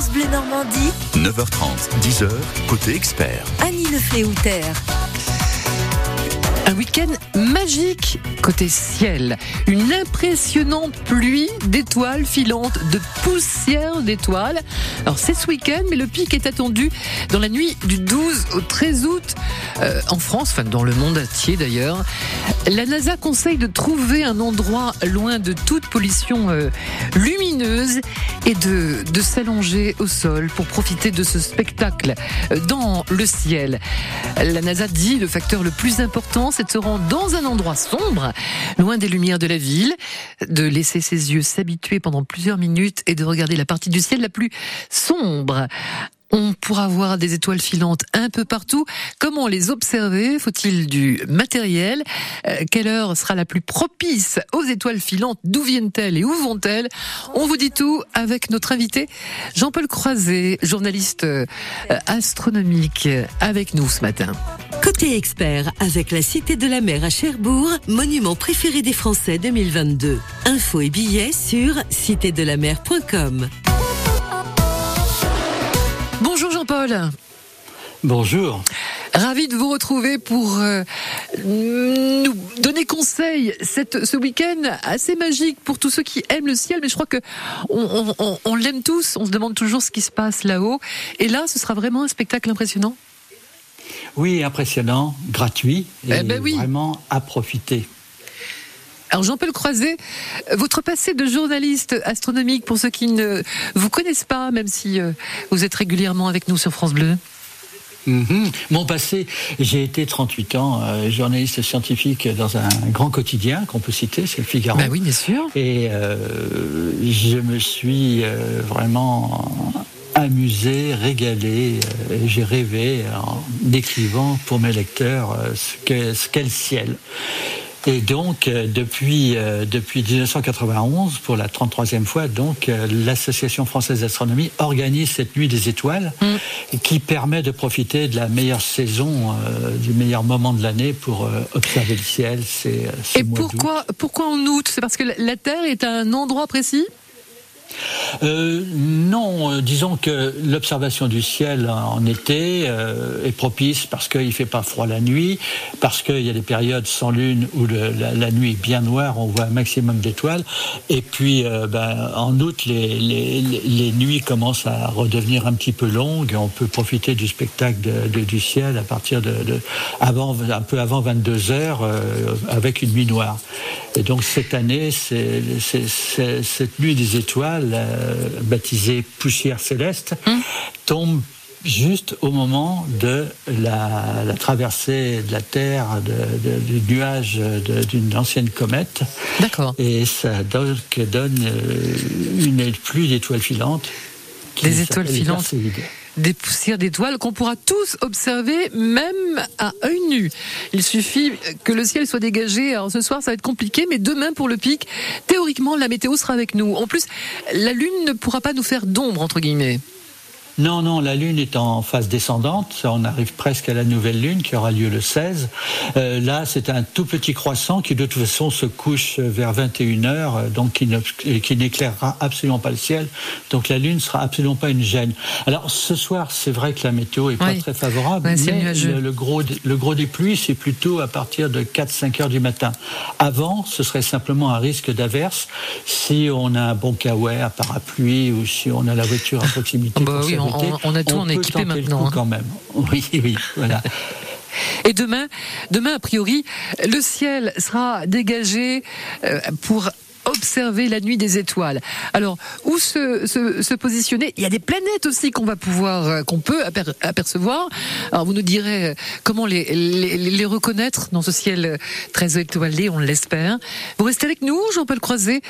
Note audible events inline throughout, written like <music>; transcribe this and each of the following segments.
France Bleu Normandie. 9h30, 10h, côté expert. Annie Lefléouter. Un week-end magique côté ciel. Une impressionnante pluie d'étoiles filantes, de poussière d'étoiles. Alors c'est ce week-end, mais le pic est attendu dans la nuit du 12 au 13 août euh, en France, enfin dans le monde entier d'ailleurs. La NASA conseille de trouver un endroit loin de toute pollution euh, lumineuse et de, de s'allonger au sol pour profiter de ce spectacle euh, dans le ciel. La NASA dit le facteur le plus important, c'est de se rendre dans un endroit sombre, loin des lumières de la ville, de laisser ses yeux s'habituer pendant plusieurs minutes et de regarder la partie du ciel la plus sombre. On pourra voir des étoiles filantes un peu partout. Comment les observer? Faut-il du matériel? Euh, Quelle heure sera la plus propice aux étoiles filantes? D'où viennent-elles et où vont-elles? On vous dit tout avec notre invité Jean-Paul Croiset, journaliste euh, astronomique, avec nous ce matin. Côté expert, avec la Cité de la Mer à Cherbourg, monument préféré des Français 2022. Infos et billets sur citédelamer.com. Bonjour Jean-Paul. Bonjour. Ravi de vous retrouver pour euh, nous donner conseil cette, ce week-end assez magique pour tous ceux qui aiment le ciel. Mais je crois que on, on- on l'aime tous. On se demande toujours ce qui se passe là-haut. Et là, ce sera vraiment un spectacle impressionnant. Oui, impressionnant, gratuit et Eh ben oui. vraiment à profiter. Alors Jean-Paul Croiset, votre passé de journaliste astronomique, pour ceux qui ne vous connaissent pas, même si euh, vous êtes régulièrement avec nous sur France Bleu. Mhm. Mon passé, j'ai été 38 ans euh, journaliste scientifique dans un grand quotidien qu'on peut citer, c'est le Figaro. Bah oui, bien sûr. Et euh, je me suis euh, vraiment amusé, régalé. j'ai rêvé en décrivant pour mes lecteurs ce qu'est ce qu'est le ciel. Et donc, euh, depuis, euh, depuis 1991, pour la 33e fois, donc, euh, l'Association française d'astronomie organise cette nuit des étoiles qui permet de profiter de la meilleure saison, euh, du meilleur moment de l'année pour observer le ciel. C'est ce Et mois pourquoi, pourquoi en août? C'est parce que la- la Terre est à un endroit précis? Euh, non, euh, disons que l'observation du ciel en été euh, est propice parce qu'il fait pas froid la nuit, parce qu'il y a des périodes sans lune où la, nuit est bien noire, on voit un maximum d'étoiles, et puis ben, en août les, les, les- nuits commencent à redevenir un petit peu longues, et on peut profiter du spectacle de- du ciel à partir de, de- avant, un peu avant 22 heures avec une nuit noire. Et donc cette année, c'est- cette nuit des étoiles, euh, baptisée poussière céleste, tombe juste au moment de la, la traversée de la Terre de- de- du nuage d'une ancienne comète. D'accord. Et ça donne, euh, une pluie d'étoiles filantes. Des étoiles les filantes. Des poussières d'étoiles qu'on pourra tous observer même à œil nu. Il suffit que le ciel soit dégagé. Alors ce soir ça va être compliqué, mais demain pour le pic, théoriquement la météo sera avec nous. En plus, la lune ne pourra pas nous faire d'ombre entre guillemets. Non, non, la Lune est en phase descendante. On arrive presque à la nouvelle Lune qui aura lieu le 16. Euh, là, c'est un tout petit croissant qui, de toute façon, se couche vers 21h, euh, donc qui n'éclairera absolument pas le ciel. Donc la Lune sera absolument pas une gêne. Alors ce soir, c'est vrai que la météo est pas très favorable, Ouais, mais le, le gros, des- le gros des pluies, c'est plutôt à partir de 4-5 heures du matin. Avant, ce serait simplement un risque d'averse si on a un bon kawaii, un parapluie ou si on a la voiture à <laughs> proximité. Bah pour oui, on- on a tout en peut équipé tenter le maintenant, hein. quand même. <laughs> Oui, oui, voilà. <laughs> Et demain, demain a priori, le ciel sera dégagé euh, pour observer la nuit des étoiles. Alors, où se, se, se positionner? Il y a des planètes aussi qu'on va pouvoir, euh, qu'on peut aper- apercevoir. Alors, vous nous direz euh, comment les, les, les reconnaître dans ce ciel euh, très étoilé, on l'espère. Vous restez avec nous, Jean-Paul Croiset.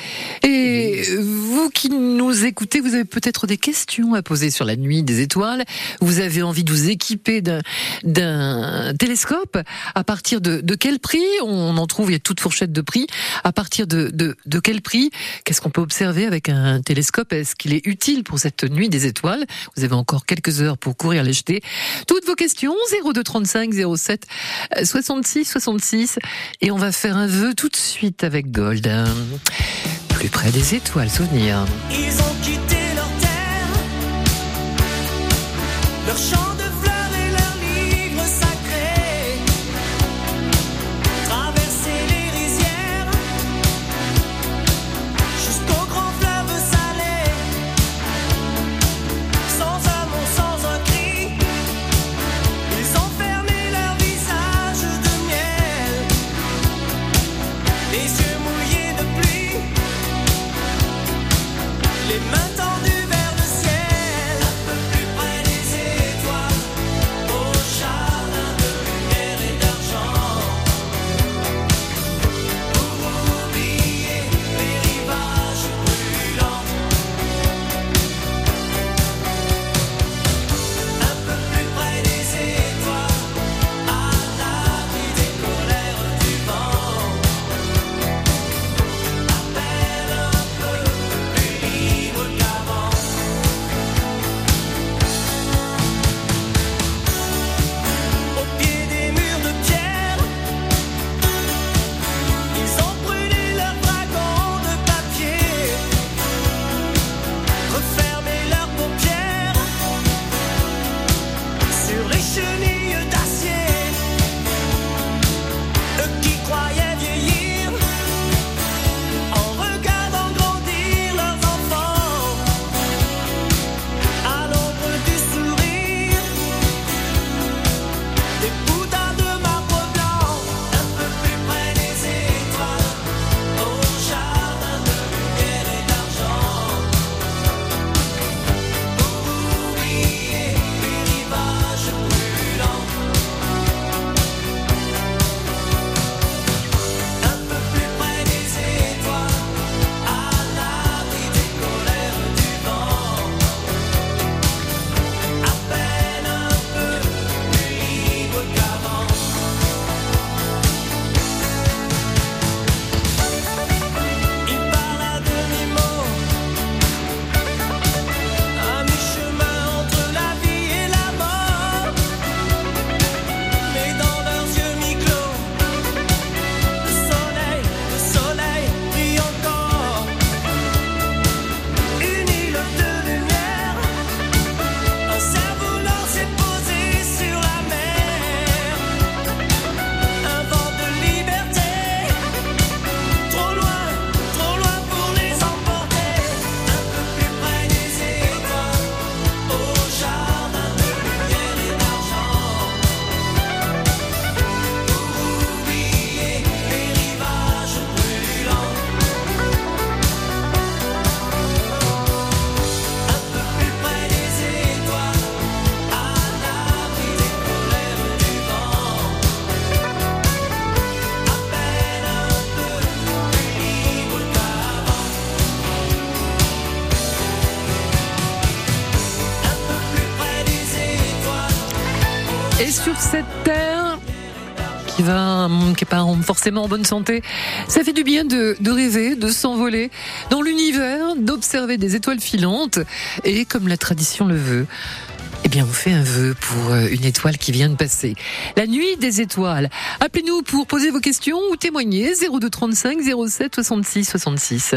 Et vous qui nous écoutez, vous avez peut-être des questions à poser sur la nuit des étoiles. Vous avez envie de vous équiper d'un, d'un télescope. À partir de, de quel prix? On en trouve, il y a toute fourchette de prix. À partir de, de, de quel prix? Qu'est-ce qu'on peut observer avec un télescope? Est-ce qu'il est utile pour cette nuit des étoiles? Vous avez encore quelques heures pour courir les jeter. Toutes vos questions, 0235 07 euh, 66 66. Et on va faire un vœu tout de suite avec Gold. Plus près des étoiles, souvenir. Ils ont quitté leur terre qui n'est pas forcément en bonne santé. Ça fait du bien de, de rêver, de s'envoler dans l'univers, d'observer des étoiles filantes. Et comme la tradition le veut, eh bien, on fait un vœu pour euh, une étoile qui vient de passer. La nuit des étoiles. Appelez-nous pour poser vos questions ou témoigner 0235 07 66 66.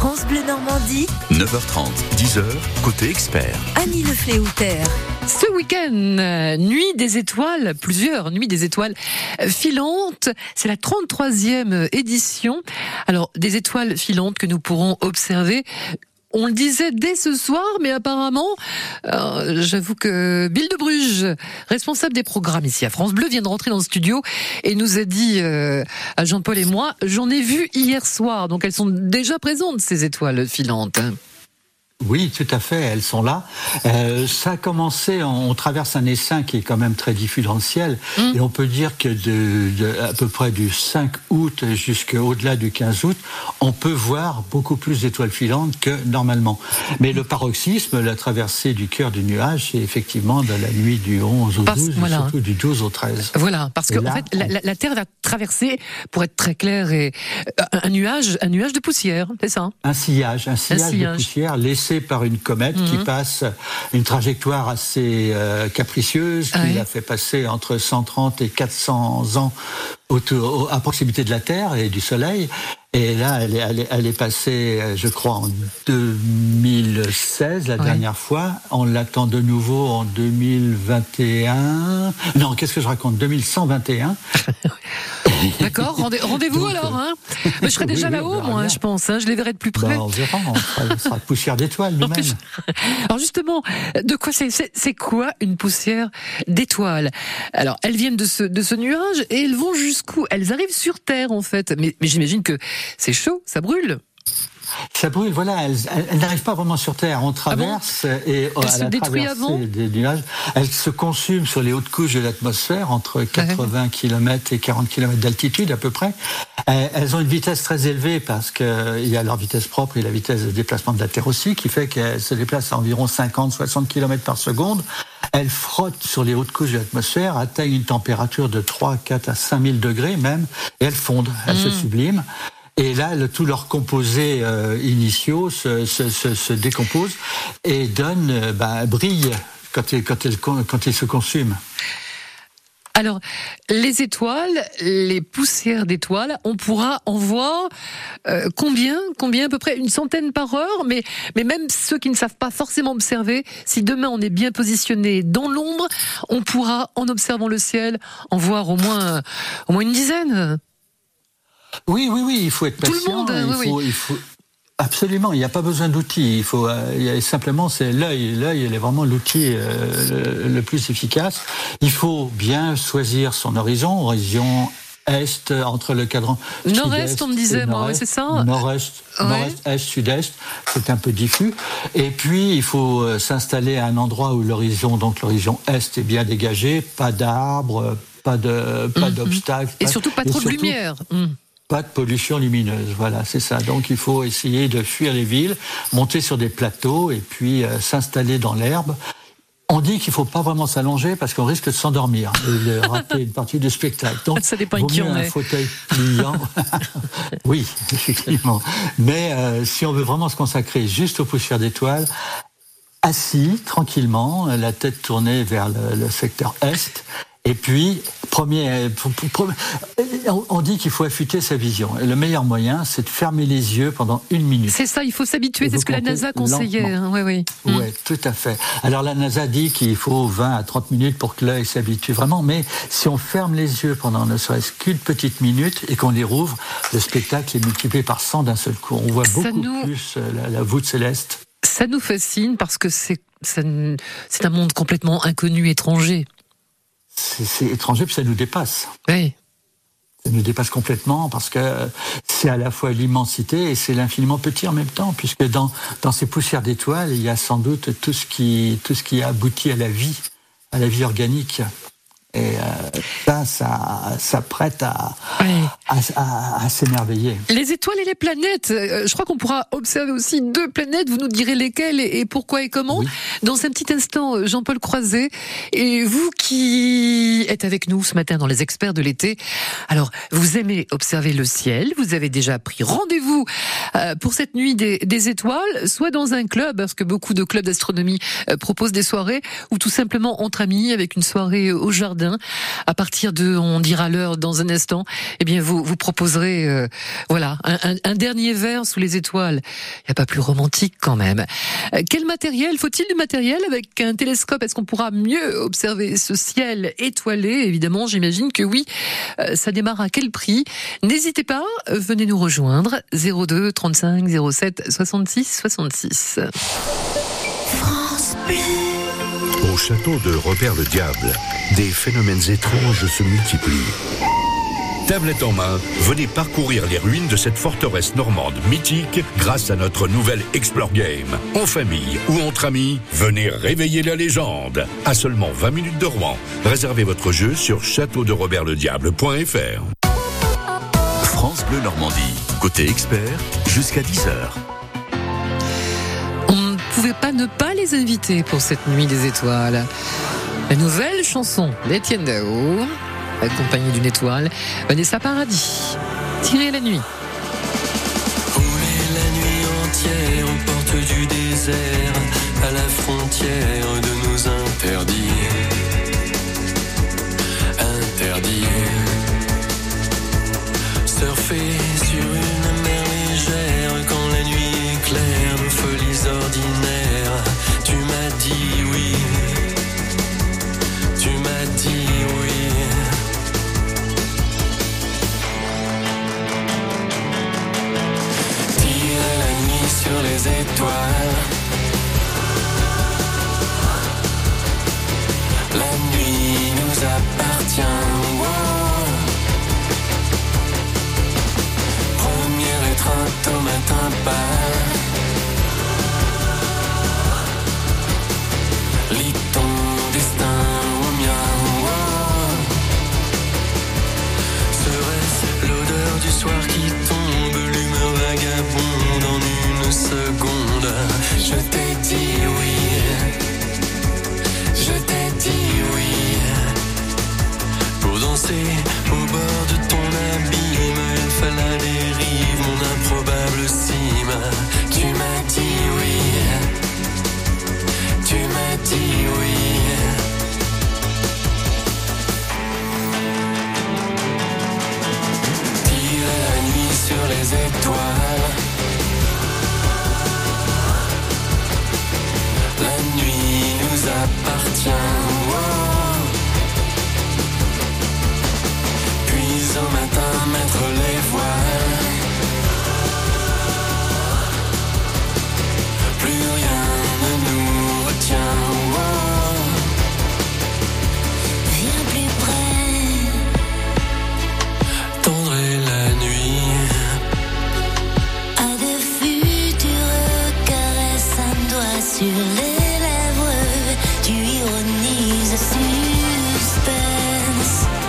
France Bleu Normandie. 9h30, 10h, côté expert. Annie Le Fléoutère. Ce week-end, euh, Nuit des étoiles, plusieurs Nuits des étoiles filantes. C'est la 33e édition. Alors, des étoiles filantes que nous pourrons observer on le disait dès ce soir, mais apparemment, euh, j'avoue que Bill de Bruges, responsable des programmes ici à France Bleu, vient de rentrer dans le studio et nous a dit euh, à Jean-Paul et moi, j'en ai vu hier soir, donc elles sont déjà présentes ces étoiles filantes. Oui, tout à fait, elles sont là. Euh, ça a commencé, on, traverse un essaim qui est quand même très diffusentiel, mm. et on peut dire que de, de, à peu près du 5 août jusqu'au-delà du 15 août, on peut voir beaucoup plus d'étoiles filantes que normalement. Mais le paroxysme, la traversée du cœur du nuage, c'est effectivement de la nuit du 11 au 12, et surtout du 12 au 13. Voilà, parce que en fait, la, la, Terre va traverser, pour être très clair, et, euh, un nuage, un nuage de poussière, c'est ça Un sillage, un sillage, un sillage. de poussière laissé par une comète qui mhm. passe une trajectoire assez euh, capricieuse, qui l'a fait passer entre 130 et 400 ans autour, à proximité de la Terre et du Soleil. Et là, elle est, elle est, passée, je crois, en 2016, la dernière fois. On l'attend de nouveau en 2021. Non, qu'est-ce que je raconte? 2121. <laughs> D'accord, rendez-vous alors. Hein Mais je serai déjà là-haut, moi, je pense. Hein. je les verrai de plus près. Bah, on verra, on sera, poussière d'étoiles <laughs> nous-mêmes. <laughs> Alors justement, de quoi c'est C'est quoi une poussière d'étoiles? Alors, elles viennent de ce, de ce nuage et elles vont jusqu'où? Elles arrivent sur Terre, en fait. Mais, mais j'imagine que c'est chaud, ça brûle. Ça brûle, voilà, elle, elle, n'arrive pas vraiment sur Terre. On ah traverse et elle se détruit avant des nuages. Elle se consume sur les hautes couches de l'atmosphère, entre 80 km et 40 km d'altitude à peu près. Elles ont une vitesse très élevée parce qu'il y a leur vitesse propre et la vitesse de déplacement de la Terre aussi, qui fait qu'elles se déplacent à environ 50-60 km par seconde. Elles frottent sur les hautes couches de l'atmosphère, atteignent une température de 3, 4 à 5000 degrés même, et elles fondent, elles se mmh. subliment. Et là, le, tous leurs composés euh, initiaux se, se, se, se, décomposent et donnent, euh, bah, brillent quand ils, se consument. Alors, les étoiles, les poussières d'étoiles, on pourra en voir euh, combien Combien à peu près Une centaine par heure mais, même ceux qui ne savent pas forcément observer, si demain on est bien positionné dans l'ombre, on pourra, en observant le ciel, en voir au moins une dizaine. Oui, oui, oui, il faut être patient. Tout le monde, il, faut, il faut, Absolument, il n'y a pas besoin d'outils. Il faut euh, il y a simplement c'est l'œil. L'œil, est vraiment l'outil euh, le, plus efficace. Il faut bien choisir son horizon, horizon est entre le cadran nord-est, on me disait, moi, c'est ça. Nord-est, nord-est, est, sud-est, c'est un peu diffus. Et puis il faut euh, s'installer à un endroit où l'horizon, donc l'horizon est, est bien dégagé, pas d'arbres, pas de, pas mhm. d'obstacles. Et surtout pas trop de lumière. Mhm pas de pollution lumineuse. Voilà, c'est ça. Donc il faut essayer de fuir les villes, monter sur des plateaux et puis euh, s'installer dans l'herbe. On dit qu'il faut pas vraiment s'allonger parce qu'on risque de s'endormir et de <laughs> rater une partie du spectacle. Donc, ça dépend qui on un fauteuil pliant. <laughs> oui, effectivement. Mais euh, si on veut vraiment se consacrer juste aux poussières d'étoiles, assis tranquillement, la tête tournée vers le, le secteur est, et puis, premier, on dit qu'il faut affûter sa vision. Et le meilleur moyen, c'est de fermer les yeux pendant une minute. C'est ça, il faut s'habituer, c'est ce que la NASA conseillait. Hein, oui, oui. Oui, mm. tout à fait. Alors la NASA dit qu'il faut 20 à 30 minutes pour que l'œil s'habitue vraiment, mais si on ferme les yeux pendant ne serait-ce qu'une petite minute et qu'on les rouvre, le spectacle est multiplié par 100 d'un seul coup. On voit beaucoup plus euh, la, la voûte céleste. Ça nous fascine parce que c'est un monde complètement inconnu, étranger c'est étranger, puis ça nous dépasse. Oui. Ça nous dépasse complètement parce que c'est à la fois l'immensité et c'est l'infiniment petit en même temps, puisque dans, dans ces poussières d'étoiles, il y a sans doute tout ce qui, tout ce qui aboutit à la vie, à la vie organique. Et euh, ça, ça, ça prête à, à, s'émerveiller. Les étoiles et les planètes. Euh, je crois qu'on pourra observer aussi deux planètes. Vous nous direz lesquelles et pourquoi et comment. Dans un petit instant, euh, Jean-Paul Croiset. Et vous qui êtes avec nous ce matin dans les experts de l'été. Alors, vous aimez observer le ciel. Vous avez déjà pris rendez-vous pour cette nuit des, des, étoiles, soit dans un club, parce que beaucoup de clubs d'astronomie proposent des soirées, ou tout simplement entre amis avec une soirée au jardin à partir de, on dira l'heure dans un instant, eh bien vous vous proposerez, euh, voilà, un, dernier verre sous les étoiles. Il n'y a pas plus romantique quand même. Euh, quel matériel faut-il du matériel avec un télescope? Est-ce qu'on pourra mieux observer ce ciel étoilé? Évidemment, j'imagine que oui. Euh, ça démarre à quel prix? N'hésitez pas, venez nous rejoindre 02 35 07 66 66. France au château de Robert le Diable, des phénomènes étranges se multiplient. Tablette en main, venez parcourir les ruines de cette forteresse normande mythique grâce à notre nouvelle Explore Game. En famille ou entre amis, venez réveiller la légende. À seulement 20 minutes de Rouen. Réservez votre jeu sur châteauderobertlediable.fr. France Bleu Normandie. Côté expert, jusqu'à 10h pouvez pas ne pas les inviter pour cette nuit des étoiles. La nouvelle chanson d'Étienne Dao, accompagnée d'une étoile, Vanessa Paradis. Tirer la nuit. La nuit suspense.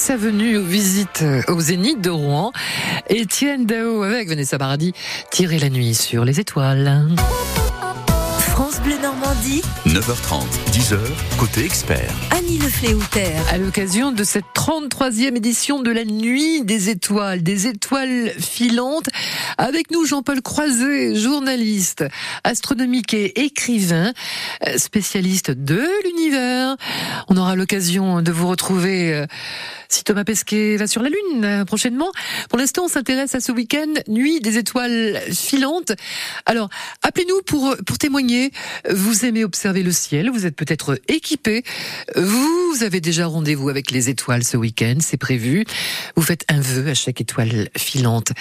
Sa venue aux visites euh, au Zénith de Rouen. Étienne Dao avec Vanessa Paradis, tirer la nuit sur les étoiles. France Bleu Normandie. 9h30, 10h, côté expert. Annie Lefléouter. À l'occasion de cette 33e édition de la Nuit des étoiles, des étoiles filantes, avec nous Jean-Paul Croiset, journaliste, astronomique et écrivain, euh, spécialiste de l'univers. On aura l'occasion de vous retrouver euh, si Thomas Pesquet va sur la Lune euh, prochainement. Pour l'instant, on s'intéresse à ce week-end, Nuit des étoiles filantes. Alors, appelez-nous pour, pour témoigner. Vous aimez observer le ciel, vous êtes peut-être équipé. Vous avez déjà rendez-vous avec les étoiles ce week-end, c'est prévu. Vous faites un vœu à chaque étoile filante.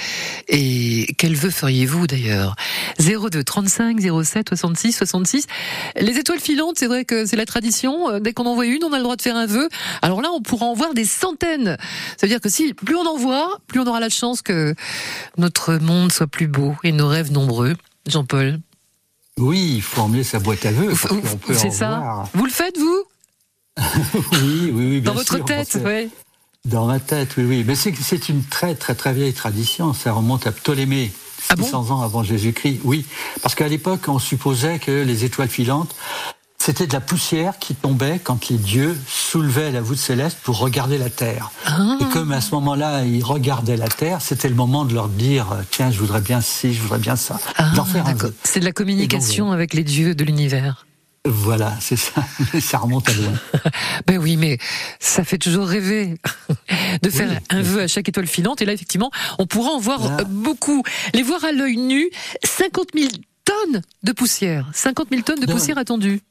Et quel vœu feriez-vous d'ailleurs? 02 35 07 66 66. Les étoiles filantes, c'est vrai que c'est la tradition. Euh, dès qu'on en voit une, on a le droit de faire un vœu. Alors là, on pourra en voir des centaines ça veut dire que si plus on en voit, plus on aura la chance que notre monde soit plus beau et nos rêves nombreux. Jean-Paul. Oui, il faut emmener sa boîte à vœux. C'est ça. Vous le faites, vous? <laughs> Oui, oui, oui. Dans votre tête, oui. Dans ma tête, oui, oui. Mais c'est une très, très, très vieille tradition. Ça remonte à Ptolémée. 600 ah ans avant Jésus-Christ, oui. Parce qu'à l'époque, on supposait que les étoiles filantes c'était de la poussière qui tombait quand les dieux soulevaient la voûte céleste pour regarder la terre. Ah. Et comme à ce moment-là, ils regardaient la terre, c'était le moment de leur dire tiens, je voudrais bien ci, je voudrais bien ça. Ah, c'est de la communication avec les dieux de l'univers. Voilà, c'est ça. <laughs> ça remonte à loin. <laughs> ben oui, mais ça fait toujours rêver <laughs> de faire un vœu à chaque étoile filante. Et là, effectivement, on pourra en voir beaucoup. Les voir à l'œil nu, 50 000 tonnes de poussière. 50 000 tonnes de poussière attendues.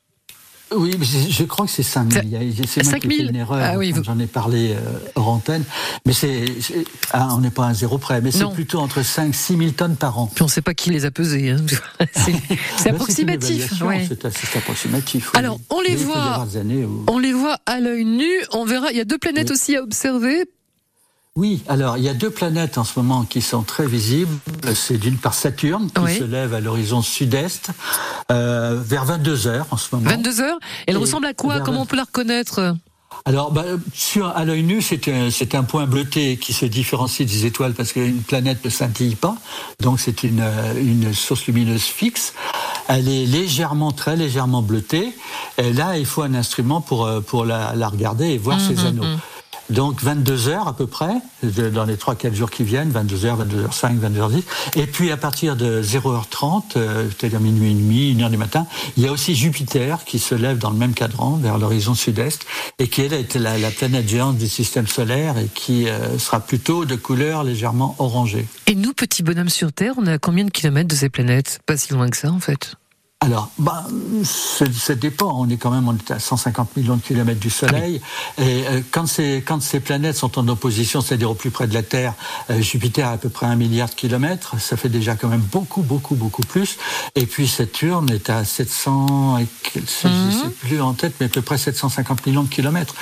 Oui, je crois que c'est 5 000. C'est moi qui une erreur ah oui, j'en ai parlé euh, hors antenne. Mais c'est, ah, on n'est pas à un zéro près, mais c'est plutôt entre 5 6 000 tonnes par an. Puis on ne sait pas qui les a pesées. Hein. <laughs> C'est approximatif. C'est approximatif. Alors on les voit, on les voit à l'œil nu. On verra. Il y a deux planètes aussi à observer. Oui, alors il y a deux planètes en ce moment qui sont très visibles. C'est d'une part Saturne qui se lève à l'horizon sud-est euh, vers 22 heures en ce moment. 22 heures. Elle ressemble à quoi Comment on peut la reconnaître alors, bah, sur, à l'œil nu, c'est un, point bleuté qui se différencie des étoiles parce qu'une planète ne scintille pas, donc c'est une, une source lumineuse fixe. Elle est légèrement, très légèrement bleutée. Et là, il faut un instrument pour, euh, pour la, regarder et voir ses anneaux. Donc 22 heures à peu près, dans les 3-4 jours qui viennent, 22 heures, 22 h 5, 22 h 10. Et puis à partir de 0h30, euh, c'est-à-dire minuit et demi, 1 heure du matin, il y a aussi Jupiter qui se lève dans le même cadran vers l'horizon sud-est et qui est la, la, planète géante du système solaire et qui euh, sera plutôt de couleur légèrement orangée. Et nous, petits bonhommes sur Terre, on est à combien de kilomètres de ces planètes? Pas si loin que ça en fait. Alors, bah, ça dépend. On est quand même on est à 150 millions de kilomètres du Soleil. Et euh, quand, ces, quand ces planètes sont en opposition, c'est-à-dire au plus près de la Terre, euh, Jupiter a à peu près un milliard de kilomètres. Ça fait déjà quand même beaucoup, beaucoup, beaucoup plus. Et puis Saturne est à 700, et, je ne sais mhm. plus en tête, mais à peu près 750 millions de kilomètres.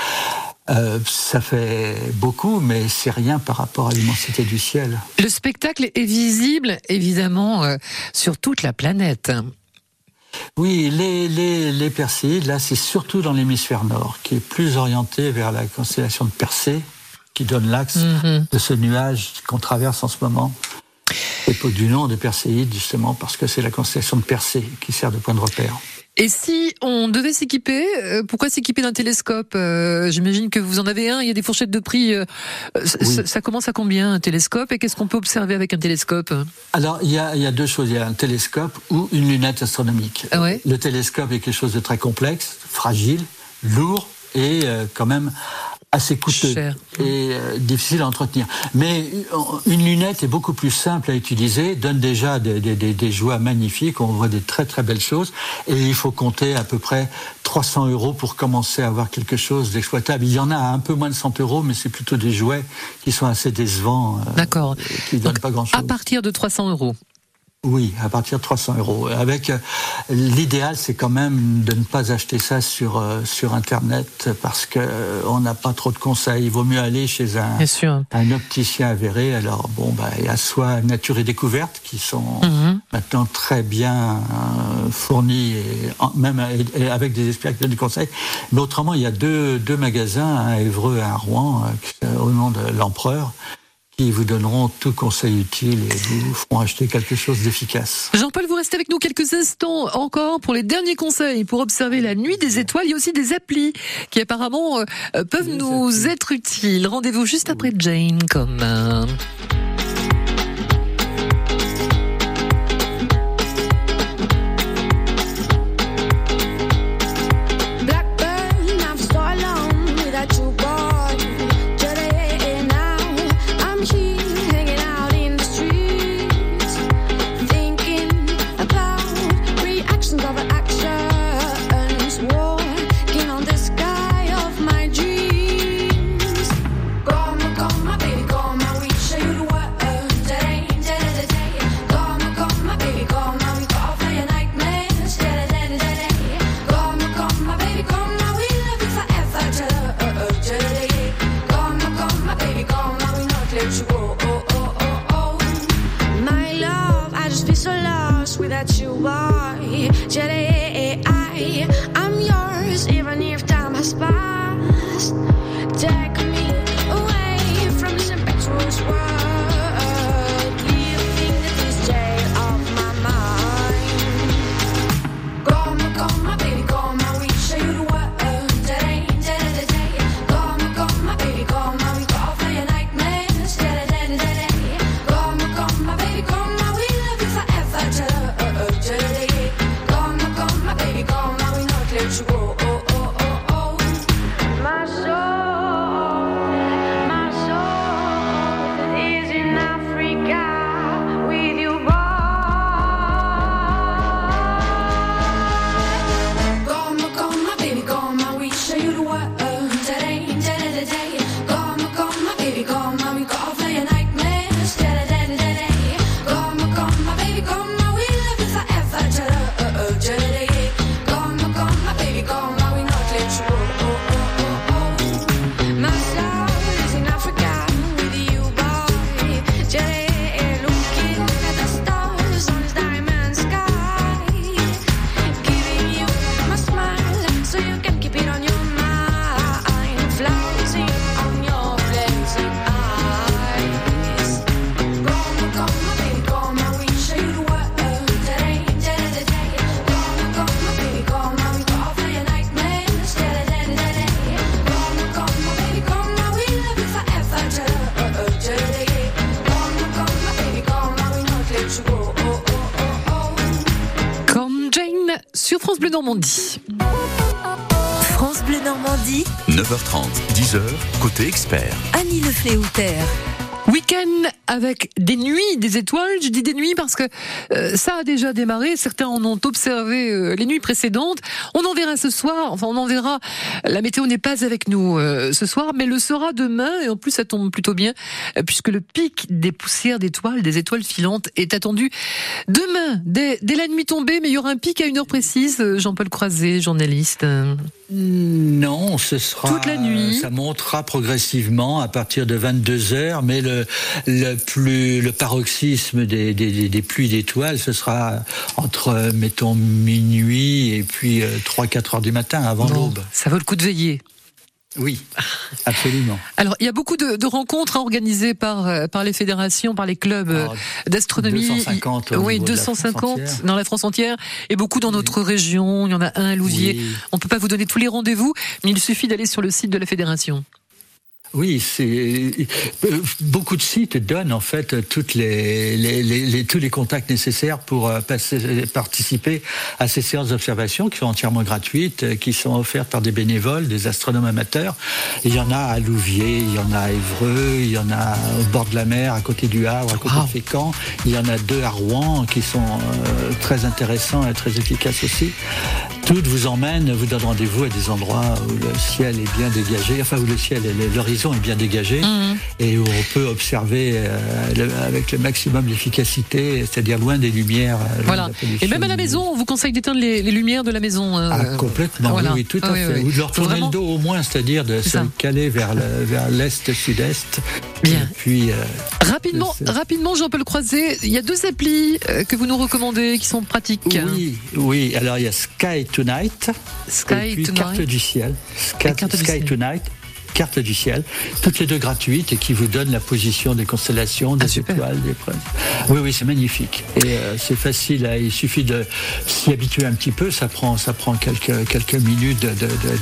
Euh, ça fait beaucoup, mais c'est rien par rapport à l'immensité du ciel. Le spectacle est visible, évidemment, sur toute la planète. Oui, les, les, les Perséides, là, c'est surtout dans l'hémisphère nord, qui est plus orienté vers la constellation de Persée, qui donne l'axe mhm. de ce nuage qu'on traverse en ce moment. Et du nom de Perséide, justement, parce que c'est la constellation de Persée qui sert de point de repère. Et si on devait s'équiper, euh, pourquoi s'équiper d'un télescope euh, J'imagine que vous en avez un, il y a des fourchettes de prix. Euh, ça, commence à combien un télescope Et qu'est-ce qu'on peut observer avec un télescope? Alors, il y, a, il y, a, deux choses. Il y a un télescope ou une lunette astronomique. Ah ouais? Le télescope est quelque chose de très complexe, fragile, lourd et quand même assez coûteux et euh, difficile à entretenir. Mais euh, une lunette est beaucoup plus simple à utiliser, donne déjà des, des, des, joies magnifiques, on voit des très très belles choses, et il faut compter à peu près 300 euros pour commencer à avoir quelque chose d'exploitable. Il y en a à un peu moins de 100 euros, mais c'est plutôt des jouets qui sont assez décevants, euh, D'accord. qui donnent pas grand-chose. À partir de 300 euros oui, à partir de 300 euros. Avec euh, l'idéal, c'est quand même de ne pas acheter ça sur euh, sur internet parce que euh, on n'a pas trop de conseils. Il vaut mieux aller chez un un opticien avéré. Alors bon, bah il y a soit Nature et Découverte qui sont mhm. maintenant très bien fournis et même avec des experts du conseil. Mais autrement, il y a deux deux magasins, un à Évreux et un à Rouen, au nom de l'empereur qui vous donneront tout conseil utile et vous feront acheter quelque chose d'efficace. Jean-Paul, vous restez avec nous quelques instants encore pour les derniers conseils pour observer la nuit des étoiles. Il y a aussi des applis qui apparemment euh, peuvent nous être utiles. Rendez-vous juste après Jane comme... Normandie. France Bleu Normandie. 9h30, 10h, côté expert. Annie Le Week-end avec des nuits, des étoiles. Je dis des nuits parce que euh, ça a déjà démarré. Certains en ont observé euh, les nuits précédentes. On en verra ce soir. Enfin, on en verra. La météo n'est pas avec nous euh, ce soir, mais le sera demain. Et en plus, ça tombe plutôt bien puisque le pic des poussières d'étoiles, des étoiles filantes, est attendu demain, dès, dès, la nuit tombée. Mais il y aura un pic à une heure précise. Jean-Paul Croiset, journaliste. Non, ce sera toute la nuit. Ça montera progressivement à partir de 22 heures, mais le, le plus le paroxysme des, des, des pluies d'étoiles, ce sera entre mettons minuit et puis 3-4 euh, heures du matin avant l'aube. Ça vaut le coup de veiller. Oui, absolument. <laughs> Alors, il y a beaucoup de, de rencontres organisées par euh, par les fédérations, par les clubs euh, d'astronomie. 250. Oui, 250 dans la France entière et beaucoup dans notre région. Il y en a un à Louviers. On peut pas vous donner tous les rendez-vous, mais il suffit d'aller sur le site de la fédération. Oui, c'est euh, beaucoup de sites donnent en fait toutes les, les, les, tous les contacts nécessaires pour euh, passer, participer à ces séances d'observation qui sont entièrement gratuites, euh, qui sont offertes par des bénévoles, des astronomes amateurs. Il y en a à Louviers, il y en a à Évreux, il y en a au bord de la mer, à côté du Havre, à côté de Fécamp. Il y en a deux à Rouen qui sont très intéressants et très efficaces aussi. Toutes vous emmènent, vous donnent rendez-vous à des endroits où le ciel est bien dégagé, enfin où le ciel, l'horizon est bien dégagée mhm. et où on peut observer euh, avec le maximum d'efficacité, c'est-à-dire loin des lumières. Euh, voilà. Et même à la maison, on vous conseille d'éteindre les, lumières de la maison. Euh, ah, complètement, oui, tout à fait. Ou de leur tourner le dos au moins, c'est-à-dire de se caler vers l'est, sud-est. Bien. puis. rapidement, rapidement, Jean-Paul Croiset, il y a deux applis que vous nous recommandez qui sont pratiques. Oui, oui. Alors il y a Sky Tonight. Sky et puis Tonight. Carte du ciel. Sky, Sky Tonight carte du ciel, toutes les deux gratuites et qui vous donnent la position des constellations, des ah, étoiles, des preuves. Oui, oui, c'est magnifique. Et euh, c'est facile, il suffit de s'y habituer un petit peu, ça prend, ça prend quelques, quelques minutes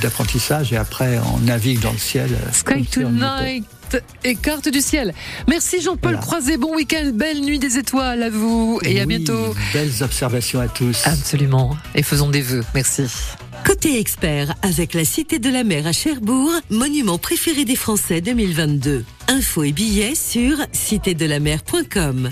d'apprentissage et après on navigue dans le ciel. Euh, Sky Tonight et carte du ciel. Merci Jean-Paul Croiset, bon week-end, belle nuit des étoiles à vous et à bientôt. Belles observations à tous. Absolument, et faisons des vœux. Merci. Côté expert, avec la Cité de la Mer à Cherbourg, monument préféré des Français 2022. Infos et billets sur citédelamer.com.